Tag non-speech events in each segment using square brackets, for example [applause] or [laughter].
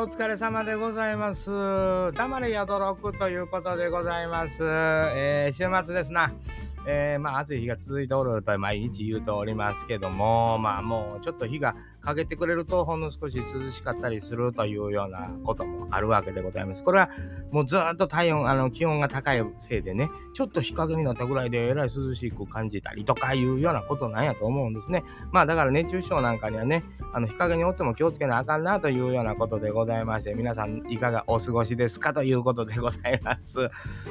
お疲れ様でございます。黙れやどろくということでございます。えー、週末ですな。えー、まあ暑い日が続いておると毎日言うとおりますけども、まあもうちょっと日がかけてくれるとほんの少し涼しかったりするというようなこともあるわけでございます。これはもうずっと体温、あの気温が高いせいでね、ちょっと日陰になったぐらいでえらい涼しく感じたりとかいうようなことなんやと思うんですね。まあだから熱中症なんかにはね、あの日陰におっても気をつけなあかんなというようなことでございまして、皆さんいかがお過ごしですかということでございます。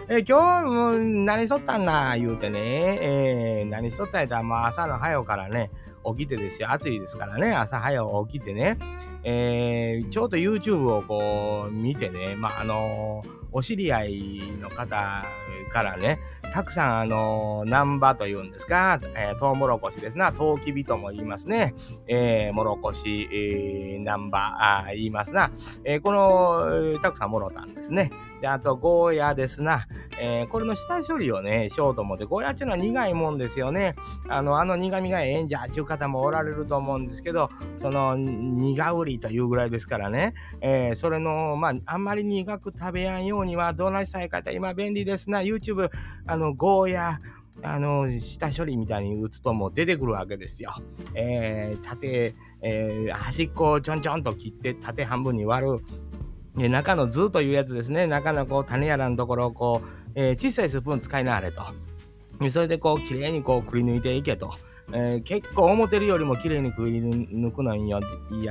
え今日も何しとったんな言うてね、えー、何しとったんやったら、まあ朝の早うからね、起きてですよ。暑いですからね、朝早起きてね、えー、ちょうど YouTube をこう見てね、まあ、あのー、お知り合いの方からね、たくさん、あのー、南波というんですか、えー、トウモロコシですな、トウキビとも言いますね、えー、モロコシ、えー、南波、あ言いますな、えー、この、たくさんもろたんですね。で、あと、ゴーヤですな。えー、これの下処理をね、しようと思って、ゴーヤっていうのは苦いもんですよね。あの、あの苦味がええんじゃっていう方もおられると思うんですけど、その、苦売りというぐらいですからね、えー、それの、まあ、あんまり苦く食べやんようには、どないしたい方、今便利ですな。YouTube、あの、ゴーヤ、あの、下処理みたいに打つともう出てくるわけですよ。えー、縦、えー、端っこをちょんちょんと切って縦半分に割る。え中の図というやつですね。中のこう種やらのところをこう、えー、小さいスプーン使いなあれと。それでこう、綺麗にこう、くり抜いていけと。えー、結構思ってるよりも綺麗にくり抜くのんや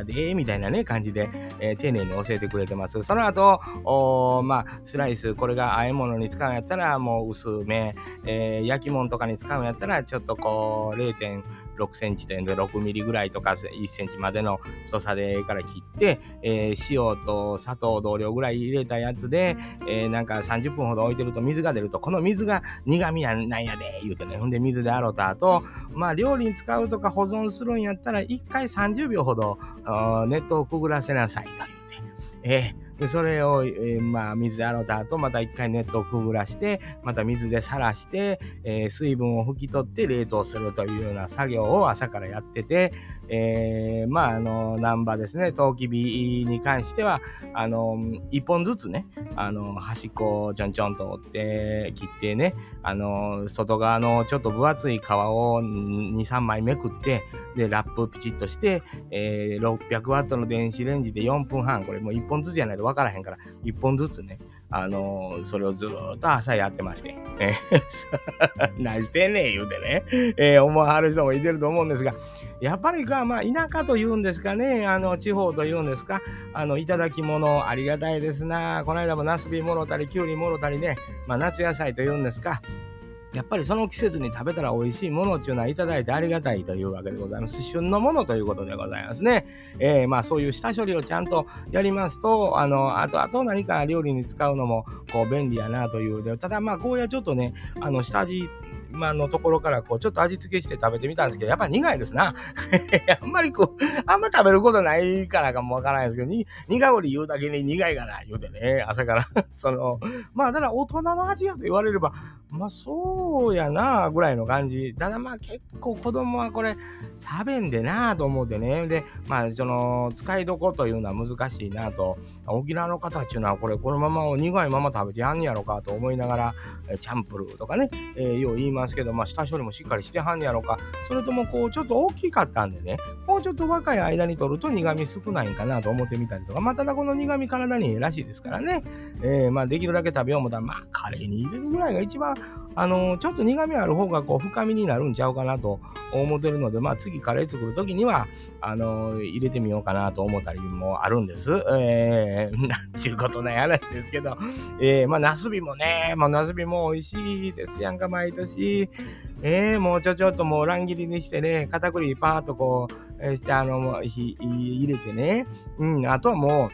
で、みたいなね、感じで、えー、丁寧に教えてくれてます。その後、おまあ、スライス、これが和え物に使うんやったら、もう薄め、えー、焼き物とかに使うんやったら、ちょっとこう、0. 6センチというので6ミリぐらいとか1センチまでの太さでから切って、えー、塩と砂糖同量ぐらい入れたやつで、えー、なんか30分ほど置いてると水が出ると、この水が苦味やなんやで、言うてね。ほんで水で洗った後、まあ料理に使うとか保存するんやったら1回30秒ほど熱湯をくぐらせなさいと言うて。えーで、それを、えー、まあ、水洗った後、また1回熱湯をくぐらして、また水でさらして、えー、水分を拭き取って冷凍するというような作業を朝からやってて、えー、まあ、あの、南波ですね、トウキビに関しては、あの、一本ずつね、あの、端っこをちょんちょんと折って切ってね、あの、外側のちょっと分厚い皮を2、3枚めくって、で、ラップピチッとして、えー、600ワットの電子レンジで4分半、これもう1本ずつじゃないと分からへんから、1本ずつね、あの、それをずっと朝やってまして、ね [laughs] 何してんねん言うてね、えー、思わはる人もいてると思うんですが、やっぱりか、まあ、田舎というんですかね、あの、地方というんですか、あの、いただき物ありがたいですな。この間もナスビもろたり、きゅうりもろたりね、まあ、夏野菜というんですか、やっぱりその季節に食べたら美味しいものっていうのはいただいてありがたいというわけでございます。旬のものということでございますね。えー、まあそういう下処理をちゃんとやりますと、あの、あと、あと何か料理に使うのもこう便利やなというで、ただまあゴーヤちょっとね、あの下地まあのところからこうちょっと味付けして食べてみたんですけど、やっぱ苦いですな。[laughs] あんまりこう、あんま食べることないからかもわからないですけど、に苦うり言うだけに苦いかな、言うてね、朝から [laughs] その、まあ、ただ大人の味やと言われれば、まあそうやなあ、ぐらいの感じ。ただまあ結構子供はこれ食べんでなあと思ってね。で、まあその使いどこというのは難しいなと。沖縄の方っていうのはこれこのまま苦いまま食べてやんやろかと思いながら、チャンプルーとかね、えー、よう言いますますけど、まあ下処理もしっかりしてはんやろか。それともこうちょっと大きかったんでね、もうちょっと若い間に取ると苦味少ないんかなと思ってみたりとか、まあただこの苦味体にええらしいですからね。えー、まあできるだけ食べよう思ったら、まあカレーに入れるぐらいが一番あのちょっと苦味ある方がこう深みになるんちゃうかなと思ってるので、まあ次カレー作る時には、あの入れてみようかなと思ったりもあるんです。えー、なんちゅうことない話ですけど、えー、まあナスビもね、まあナスビも美味しいですやんか、毎年。えー、もうちょちょっともう乱切りにしてね、片栗パーッとこう、えー、して、あの、火入れてね、うん、あとはも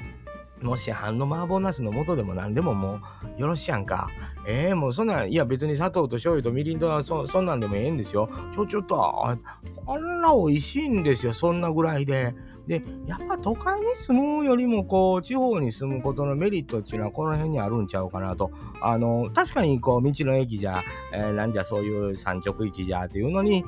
う、もし半の麻婆茄子の素でも何でももうよろしいやん。か。えー、もうそん。なん、いや別に砂糖と醤油とみりん。とそそん。なん。でもええん。ですよ。ちょ、ちょっと、ああん。な美味しいん。ですよ、そん。なぐらいで。で、やっぱ都会に住むよりも、こう、地方に住むことのメリットっていうのはこの辺にあるんちゃうかなと。あの、確かにこう、道の駅じゃ、えー、なんじゃそういう産直市じゃっていうのに、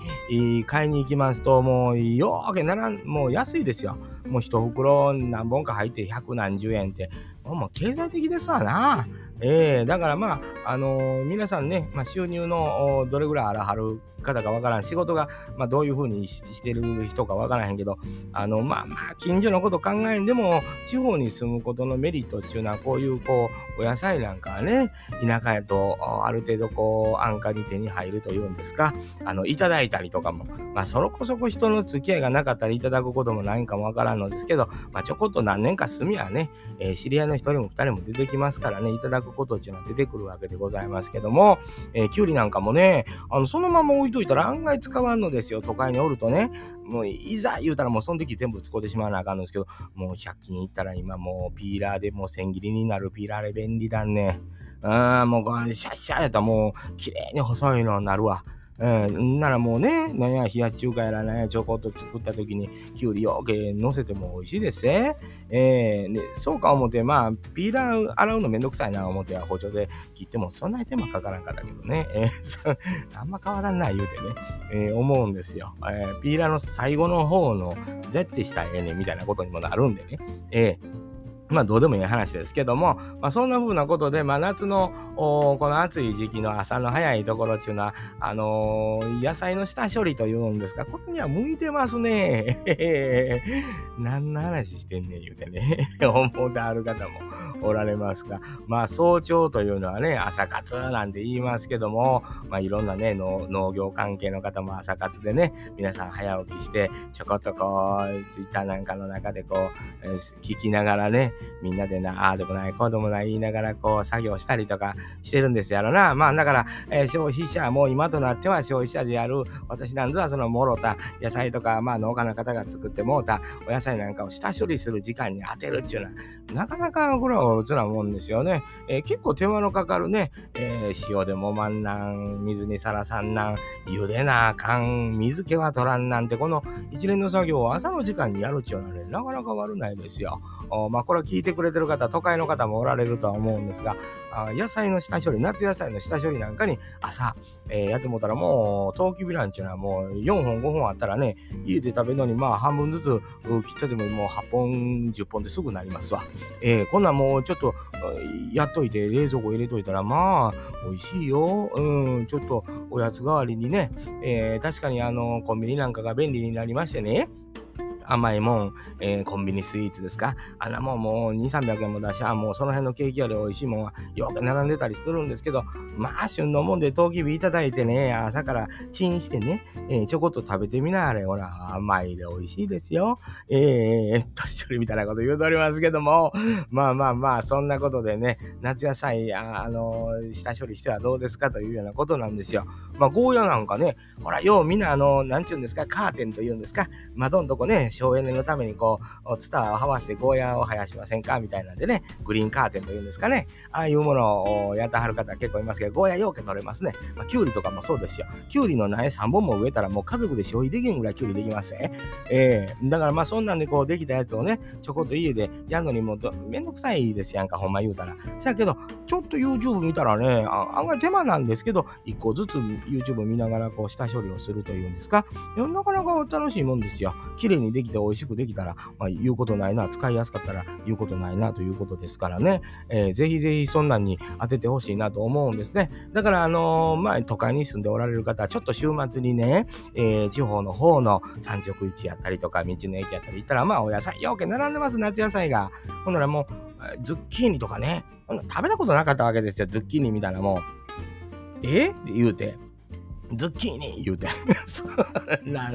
買いに行きますと、もう、よーけならん、もう安いですよ。もう一袋何本か入って百何十円って、もう経済的ですわな。えー、だからまあ、あのー、皆さんね、まあ、収入のどれぐらいあらはる方かわからん、仕事が、まあ、どういうふうにしてる人かわからへんけど、あの、まあまあ、近所のこと考えんでも、地方に住むことのメリットっていうのは、こういう、こう、お野菜なんかはね、田舎やと、ある程度、こう、安価に手に入るというんですか、あの、いただいたりとかも、まあ、そろこそこ人の付き合いがなかったりいただくこともないんかもわからんのですけど、まあ、ちょこっと何年か住みはね、えー、知り合いの一人も二人も出てきますからね、いただくことっていうのは出てくるわけでございますけども、えー、きゅうりなんかもね、あの、そのまま置いといたら案外使わんのですよ。都会におるとね、もういざ言うたらもうその時全部使ってしまわなあかんのですけど、もう100均行ったら今もうピーラーでもう千切りになるピーラーで便利だね。うん、もうシャッシャーやったらもう綺麗に細いのになるわ。えー、ならもうね、なんや冷やし中華やらなんやちょこっと作った時にきゅうりよけ乗せても美味しいですね。えー、でそうか思って、まあ、ピーラー洗うのめんどくさいな思って包丁で切ってもそんなに手間かからんかったけどね、えー、あんま変わらんない言うてね、えー、思うんですよ。えー、ピーラーの最後の方のどうやってしたらええねんみたいなことにもなるんでね。えーまあどうでもいい話ですけども、まあそんな風なことで、まあ夏のこの暑い時期の朝の早いところっていうのは、あのー、野菜の下処理というんですか、これには向いてますね。[laughs] 何の話してんねん言うてね、[laughs] 思うてある方もおられますが、まあ早朝というのはね、朝活なんて言いますけども、まあいろんなね、農業関係の方も朝活でね、皆さん早起きして、ちょこっとこう、ツイッターなんかの中でこう、聞きながらね、みんなでな、ああでもない、こうでもない言いながらこう作業したりとかしてるんですやろな。まあだから、えー、消費者、もう今となっては消費者である私なんぞはそのもろた野菜とか、まあ農家の方が作ってもうたお野菜なんかを下処理する時間に当てるっていうのは、なかなかこれはおつなもんですよね。えー、結構手間のかかるね、えー、塩でもまんなん、水にさらさんなん、茹でなあかん、水気は取らんなんて、この一連の作業を朝の時間にやるっていうのはね、なかなか悪ないですよ。まあこれ聞いてくれてる方、都会の方もおられるとは思うんですが、あ野菜の下処理、夏野菜の下処理なんかに朝、えー、やってもたらもう、陶器ビランチュはもう4本5本あったらね、家で食べるのにまあ半分ずつ切っててももう8本、10本ですぐなりますわ。えー、こんなんもうちょっとやっといて冷蔵庫入れといたらまあ美味しいよ。うん、ちょっとおやつ代わりにね、えー、確かにあのコンビニなんかが便利になりましてね、甘いもん、えー、コンビニスイーツですか？あんなもんもう2、300円も出しゃ、もうその辺のケーキより美味しいもんはよく並んでたりするんですけど、まあ旬のもんで陶器火いただいてね、朝からチンしてね、えー、ちょこっと食べてみなあれ、ほら、甘いで美味しいですよ。えー、年寄りみたいなこと言うとおりますけども、まあまあまあ、そんなことでね、夏野菜、あ、あのー、下処理してはどうですかというようなことなんですよ。まあ、ゴーヤなんかね、ほら、ようみんな、あの、なんちゅうんですか、カーテンというんですか、窓んとこね、省エネのためにこう、ツタをはわしてゴーヤを生やしませんかみたいなんでね、グリーンカーテンというんですかね。ああいうものをやってはる方結構いますけど、ゴーヤようけ取れますね。まあ、キュウリとかもそうですよ。キュウリの苗3本も植えたらもう家族で消費できんぐらいキュウリできますね。ええー、だからまあそんなんでこうできたやつをね、ちょこっと家でやるのにもめんどくさいですやんか、ほんま言うたら。せやけど、ちょっと YouTube 見たらね、あ案外手間なんですけど、1個ずつ YouTube 見ながらこう下処理をするというんですか。なかなか楽しいもんですよ。綺麗にできて美味しくできたら、まあ、言うことないな、使いやすかったら言うことないなということですからね、えー、ぜひぜひそんなんに当ててほしいなと思うんですね。だから、あのー、まあ、都会に住んでおられる方、ちょっと週末にね、えー、地方の方の三直市やったりとか、道の駅やったり行ったら、まあ、お野菜、ようけ並んでます、夏野菜が。ほんならもう、ズッキーニとかね、食べたことなかったわけですよ、ズッキーニみたいなもん。え？って言うて。ズッキーニ言うて。[laughs] な、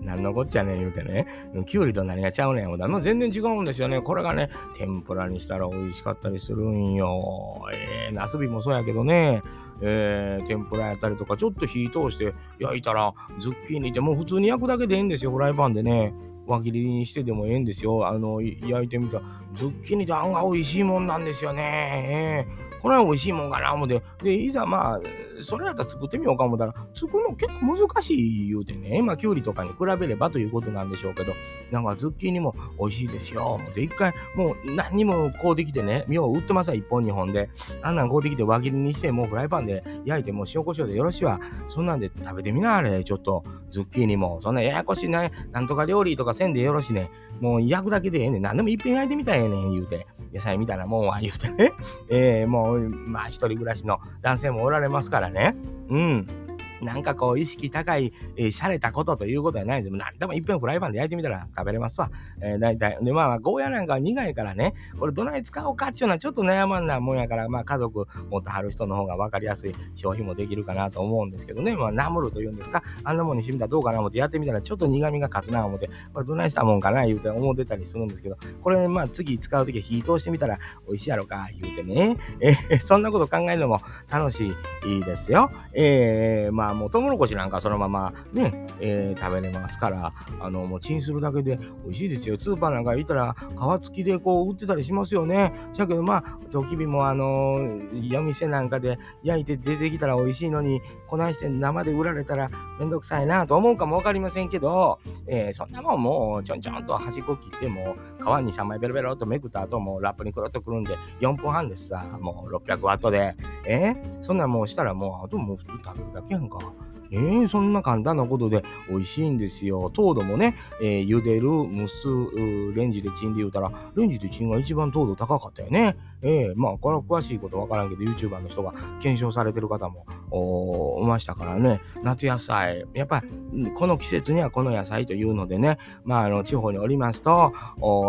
なんのこっちゃねん言うてね。キュウリと何がちゃうねん。もう全然違うんですよね。これがね、天ぷらにしたら美味しかったりするんよ。えー、ナスビもそうやけどね。えー、天ぷらやったりとか、ちょっと火通して焼いたら、ズッキーニってもう普通に焼くだけでいいんですよ。フライパンでね。輪切りにしてでもええんですよ。あの、焼いてみたら、ズッキーニって案外美味しいもんなんですよね。えー、これは美味しいもんかな思って。で、いざまあ、それやったら作ってみようか思ったら、作るの結構難しい言うてね、まあ、きゅうりとかに比べればということなんでしょうけど、なんかズッキーニも美味しいですよ。もうで、一回、もう何にもこうできてね、よう売ってますわ、1本2本で。あんなんこうできて輪切りにして、もうフライパンで焼いて、もう塩コショウでよろしいわ。そんなんで食べてみな、あれ、ちょっと、ズッキーニも。そんなややこしいね、なんとか料理とかせんでよろしいね。もう焼くだけでええねん。何でも一品焼いてみたらええねん、言うて。野菜みたいなもんは言うてね。えー、もう、まあ、一人暮らしの男性もおられますからね。うん。なんかこう、意識高い、えー、洒落たことということはないんです。何でもいっぺんフライパンで焼いてみたら食べれますわ。えー、大体。で、まあ、ゴーヤなんかは苦いからね、これどない使おうかっていうのはちょっと悩まんなもんやから、まあ、家族持ってはる人の方が分かりやすい消費もできるかなと思うんですけどね。まあ、ナムルというんですか、あんなもんにしてみたらどうかな思ってやってみたらちょっと苦味が勝つな思って、これどないしたもんかな言うて思ってたりするんですけど、これ、まあ、次使うとき火通してみたら美味しいやろか言うてね。えー、そんなこと考えるのも楽しいですよ。えー、まあ、あもうトウモロコシなんかそのままね、えー、食べれますから、あの、もうチンするだけで美味しいですよ。スーパーなんか行ったら皮付きでこう売ってたりしますよね。だけどまあ、トキビもあのー、夜店なんかで焼いて出てきたら美味しいのに、こないして生で売られたらめんどくさいなと思うかもわかりませんけど、えー、そんなもんもうちょんちょんと端っこ切っても皮に3枚ベロベロとめくった後もラップにくるっとくるんで4分半ですさ。もう600ワットで。えー、そんなもうしたらもうあともう普通食べるだけやんか。广。えー、そんな簡単なことで美味しいんですよ。糖度もね、えー、茹でる、蒸す、レンジでチンで言うたら、レンジでチンが一番糖度高かったよね。えー、まあ、これは詳しいことわからんけど、YouTuber の人が検証されてる方もいましたからね。夏野菜、やっぱり、この季節にはこの野菜というのでね、まあ、あの、地方におりますと、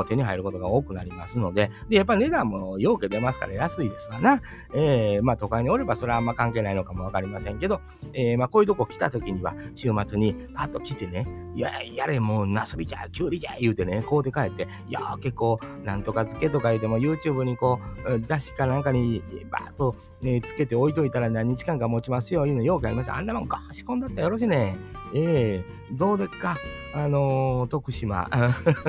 手に入ることが多くなりますので、で、やっぱり値段もようけ出ますから安いですわな。えー、まあ、都会におればそれはあんま関係ないのかもわかりませんけど、えー、まあ、こういうとこ来た時には、週末にパッと来てね、いや、やれ、もう、なすびじゃ、きゅうりじゃ、言うてね、こうで帰って、いや、結構、なんとか漬けとか言うても、YouTube にこう、だしかなんかに、バーッと、ね、つけて置いといたら何日間か持ちますよ、いうのよくあります。あんなもん、ガー仕込んだったらよろしいね。ええー、どうでっか？あのー、徳島。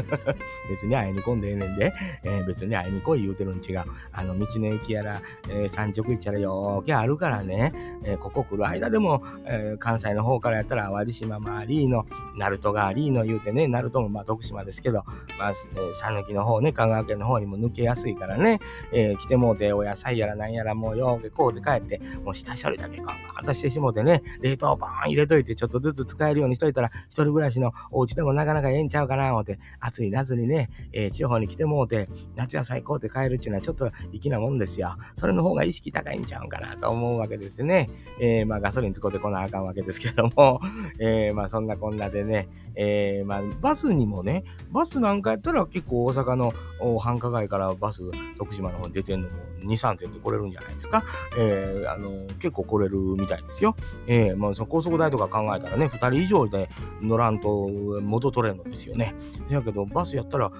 [laughs] 別に会いに来んでええねんで、えー、別に会いに来い言うてるに違う。あの、道の駅やら、えー、山直市やらよーけあるからね、えー、ここ来る間でも、えー、関西の方からやったら淡路島もありの、鳴門がありの言うてね、鳴門もまあ徳島ですけど、まあ、讃岐の方ね、香川県の方にも抜けやすいからね、えー、来てもうてお野菜やらなんやらもうよーけこうで帰って、もう下処理だけガンガンとしてしもうてね、冷凍バーン入れといてちょっとずつ使えるようにしといたら、一人暮らしのお家でもなかなかええんちゃうかな思って、暑い夏にね、えー、地方に来てもうて、夏野菜買うて帰るっていうのはちょっと粋なもんですよ。それの方が意識高いんちゃうかなと思うわけですね。えー、まあガソリン使うてこなあかんわけですけども、[laughs] えー、まあそんなこんなでね、えー、まあバスにもね、バスなんかやったら結構大阪の繁華街からバス徳島の方に出てんのも2、3点で来れるんじゃないですか。えー、あの結構来れるみたいですよ。えー、まあその高速代とか考えたらね、2人以上で乗らんと元取れんのですよね。だけど、バスやったら、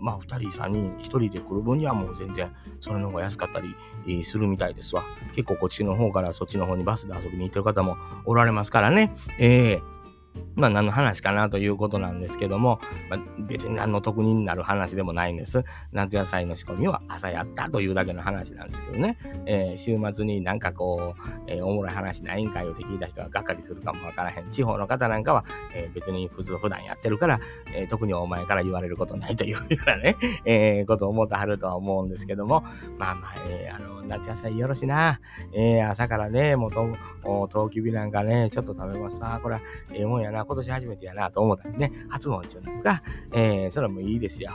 まあ、2人、3人、1人で来る分にはもう全然、それの方が安かったりするみたいですわ。結構こっちの方からそっちの方にバスで遊びに行ってる方もおられますからね。えーまあ何の話かなということなんですけども、まあ、別に何の得になる話でもないんです。夏野菜の仕込みは朝やったというだけの話なんですけどね、えー、週末になんかこう、えー、おもろい話ないんかよって聞いた人はがっかりするかもわからへん。地方の方なんかは、えー、別に普通普段やってるから、え特にお前から言われることないというようなね、えことを思ってはるとは思うんですけども、まあまあ、えあの、夏野菜よろしいな。え朝からね、もうと、とうきびなんかね、ちょっと食べますあこれはええもんやな。今年初めてやなと思ったりね、初詣中ですが、えー、それもいいですよ。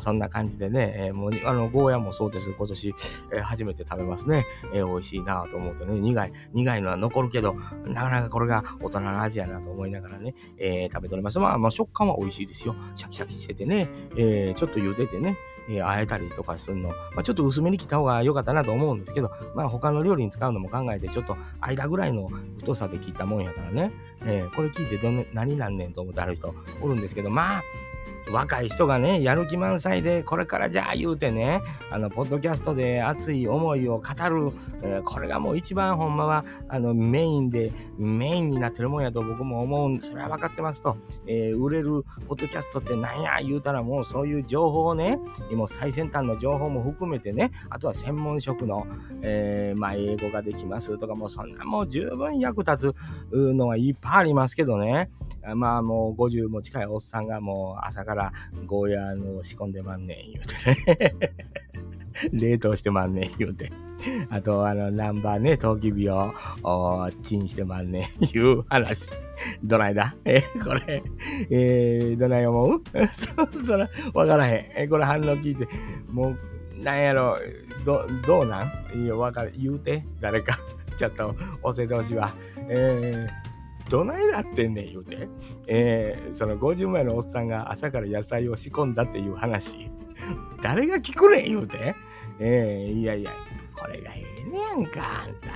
そんな感じでね、えー、もう、あの、ゴーヤもそうです。今年、えー、初めて食べますね。えー、美味しいなと思うとね、苦い、苦いのは残るけど、なかなかこれが大人の味やなと思いながらね、えー、食べております。まあ、まあ、食感は美味しいですよ。シャキシャキしててね、えー、ちょっと茹でてね、えー、あえたりとかするの、まあ、ちょっと薄めに切った方が良かったなと思うんですけど、まあ、他の料理に使うのも考えて、ちょっと間ぐらいの太さで切ったもんやからね、えー、これ聞いてど、何なんねんと思ってある人おるんですけど、まあ、若い人がね、やる気満載で、これからじゃあ言うてね、あの、ポッドキャストで熱い思いを語る、えー、これがもう一番ほんまは、あの、メインで、メインになってるもんやと僕も思うんそれは分かってますと、えー、売れるポッドキャストってなんや言うたらもうそういう情報をね、もう最先端の情報も含めてね、あとは専門職の、えー、まあ、英語ができますとか、もうそんなもう十分役立つのはいっぱいありますけどね、まあもう50も近いおっさんがもう朝からゴーヤーの仕込んでまんねん言うてね [laughs] 冷凍してまんねん言うて。あと、あの、ナンバーね、トウキビをチンしてまんねんいう話。どないだ？[laughs] え、これ、えー、どない思う？[laughs] そ、そら、わからへん。え、これ反応聞いて、もう、なんやろ、ど、どうなん？いや、わかる。言うて、誰か。ちょっと教えてほしいわ。えーどないなってんねん言うて、えー、その50前のおっさんが朝から野菜を仕込んだっていう話、誰が聞くねん言うて、えー、いやいや、これがええねやんか、あんた。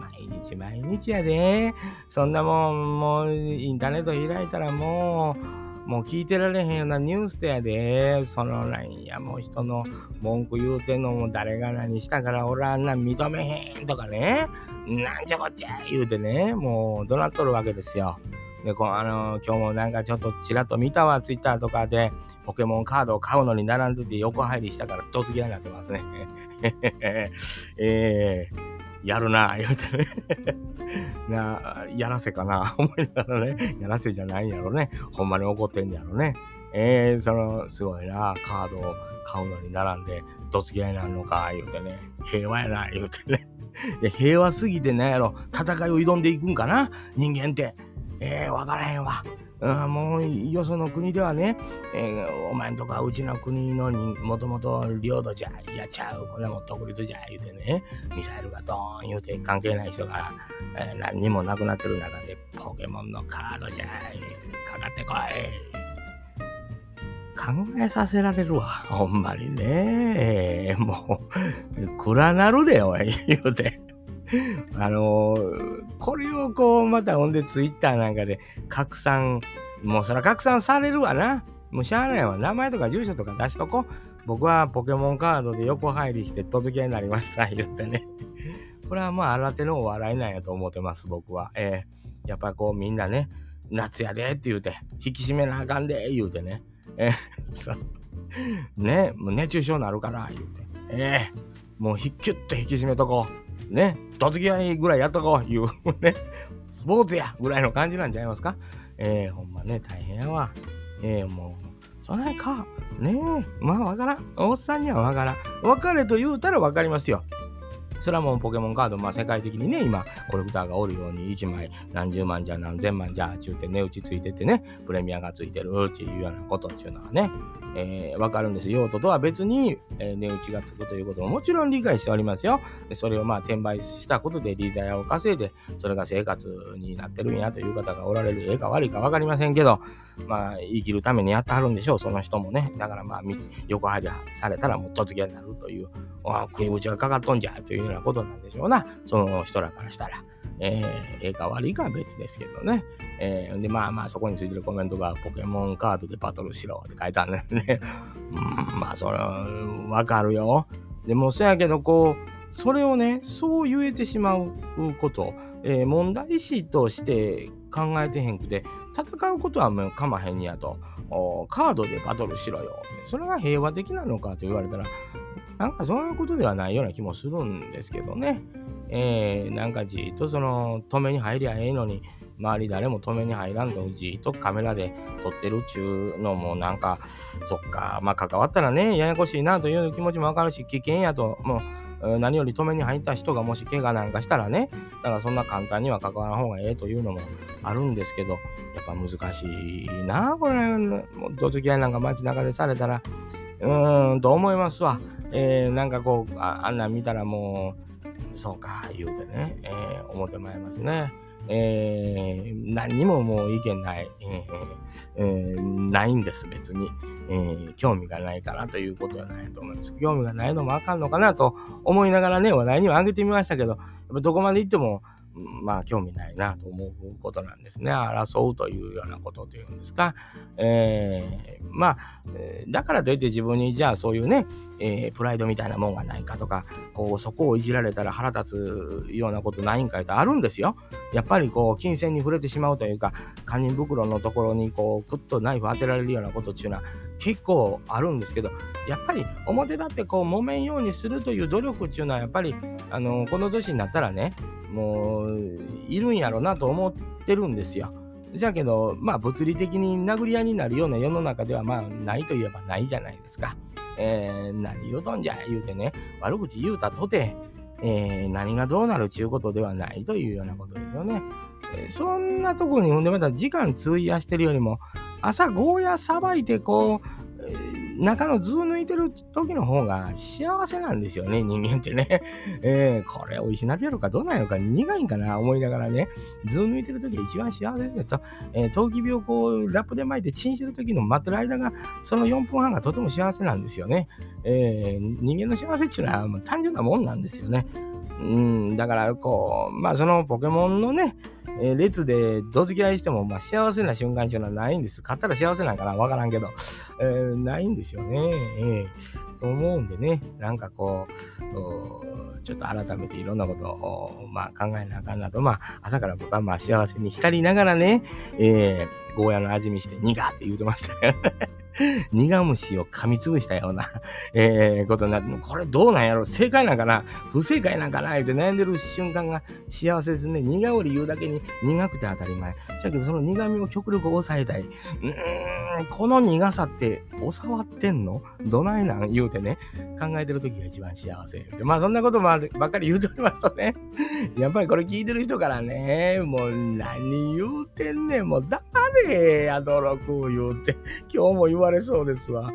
毎日毎日やで。そんなもん、もうインターネット開いたらもう、もう聞いてられへんようなニュースでやで、そのなんや、もう人の文句言うてんのも誰が何したから俺あんな認めへんとかね、なんじゃこっちゃ言うてね、もう怒鳴っとるわけですよ。で、こあの今日もなんかちょっとちらっと見たわ、ツイッターとかで、ポケモンカードを買うのに並んでて横入りしたから突撃になってますね。[laughs] えーやるな、言うてね [laughs] な、やらせかな、[laughs] 思いながらね、やらせじゃないんやろね。ほんまに怒ってんやろね。えー、その、すごいな、カードを買うのに並んで、どつき合いなんのか、言うてね、平和やな、言うてね。[laughs] いや平和すぎてなんやろ、戦いを挑んでいくんかな、人間って。えー、わからへんわ。うん、もうよその国ではね、えー、お前んとかうちの国のもともと領土じゃ、いやちゃう、これも独立じゃ、言うてね、ミサイルがドーン言うて関係ない人が、えー、何人も亡くなってる中で、ポケモンのカードじゃ、かかってこい。考えさせられるわ。ほんまにね。もう、暗なるで、おい、言うて。あのー、こをこう、またほんでツイッターなんかで拡散、もうそら拡散されるわな。もうしゃあないわ。名前とか住所とか出しとこう。僕はポケモンカードで横入りして突撃になりました、[laughs] 言ってね。これはまあ新手のお笑いなんやと思ってます、僕は。えー、やっぱこうみんなね、夏やでって言うて、引き締めなあかんで、言うてね。えー、[laughs] そう。ね、もう熱中症になるから、言うて。えー、もうひっきゅっと引き締めとこう。ね、突撃合いぐらいやっとこう、いう、ね、スポーツやぐらいの感じなんちゃいますか？えー、ほんまね、大変やわ。えー、もう、そないか。ねえ、まあわからん。おっさんにはわからん。別れと言うたらわかりますよ。それはもうポケモンカード、まあ世界的にね、今、コレクターがおるように、1枚何十万じゃ何千万じゃ、ちゅうて値打ちついててね、プレミアがついてるっていうようなことっていうのはね、えー、わかるんです。用途とは別に、えー、値打ちがつくということももちろん理解しておりますよ。でそれをまあ転売したことでリザヤを稼いで、それが生活になってるんやという方がおられる、ええか悪いかわかりませんけど、まあ生きるためにやってはるんでしょう、その人もね。だからまあ、横入りされたらもう突撃になるという、あ食いぶちがかかっとんじゃというようなことなんでしょうな。その人らからしたら。えー、えか悪いかは別ですけどね。えー、で、まあまあ、そこについてるコメントが、ポケモンカードでバトルしろって書いてあるんでね。[laughs] うん、まあ、それは、わかるよ。でも、そやけど、こう、それをね、そう言えてしまうこと、えー、問題視として考えてへんくて、戦うことはもうかまへんやと、カードでバトルしろよって、それが平和的なのかと言われたら、なんかそういうことではないような気もするんですけどね。えー、なんかじっとその止めに入りゃええのに、周り誰も止めに入らんとじっとカメラで撮ってるっちゅうのもなんか、そっか、まあ関わったらね、ややこしいなという気持ちもわかるし、危険やと、もう何より止めに入った人がもし怪我なんかしたらね、だからそんな簡単には関わらん方がええというのもあるんですけど、やっぱ難しいな、これ、もうどつき合いなんか街中でされたら、うーんと思いますわ。えー、なんかこうあ、あんなん見たらもう、そうか、言うてね、えー、思ってまいりますね。えー、何にももう意見ない、えーえー、ないんです、別に、えー。興味がないからということはないと思います。興味がないのもあかんのかなと思いながらね、話題には上げてみましたけど、やっぱどこまで行っても、まあ興味ないなと思うことなんですね。争うというようなことというんですか。えー、まあ、だからといって自分にじゃあそういうね、えー、プライドみたいなもんがないかとか、こうそこをいじられたら腹立つようなことないんかいとあるんですよ。やっぱりこう金銭に触れてしまうというか、堪忍袋のところにこうクッとナイフ当てられるようなことっていうのは結構あるんですけど、やっぱり表立ってこう揉めんようにするという努力っていうのはやっぱりあのこの年になったらね、もういるんやろうなと思ってるんですよ。じゃけど、まあ物理的に殴り合いになるような世の中ではまあないといえばないじゃないですか。えー、何言うとんじゃ言うてね、悪口言うたとて、えー、何がどうなるちゅうことではないというようなことですよね。そんなとこにほんでまた時間費やしてるよりも、朝ゴーヤさばいてこう、中の図抜いてる時の方が幸せなんですよね、人間ってね。[laughs] えー、これ美味しなるやろかどうなんやろか苦いんかな思いながらね、図抜いてる時が一番幸せですよと、えー、陶器病をこうラップで巻いてチンしてる時の待ってる間が、その4分半がとても幸せなんですよね。えー、人間の幸せっていうのはもう単純なもんなんですよね。うん、だからこう、まあそのポケモンのね、えー、列でどつき合いしても、まあ、幸せな瞬間っていうのはないんです。勝ったら幸せなんかなわからんけど、えー、ないんですよね。えー、そう思うんでね、なんかこう、ちょっと改めていろんなことを、まあ、考えなあかんなと、まあ、朝から僕はまあ幸せに浸りながらね、えー、ゴーヤの味見して、苦って言うてました。苦虫を噛みつぶしたような、[laughs] えー、ことになって、これどうなんやろ？正解なんかな？不正解なんかな？って悩んでる瞬間が幸せですね。苦を理由だけに苦くて当たり前。だけどその苦味を極力抑えたい。うーん、この苦さって収まってんの？どないなん？言うてね、考えてる時が一番幸せ。まあそんなことばっかり言うておりますとね、[laughs] やっぱりこれ聞いてる人からね、もう何言うてんねん、もう誰や、泥く言うて、今日も言わわれそうですわ。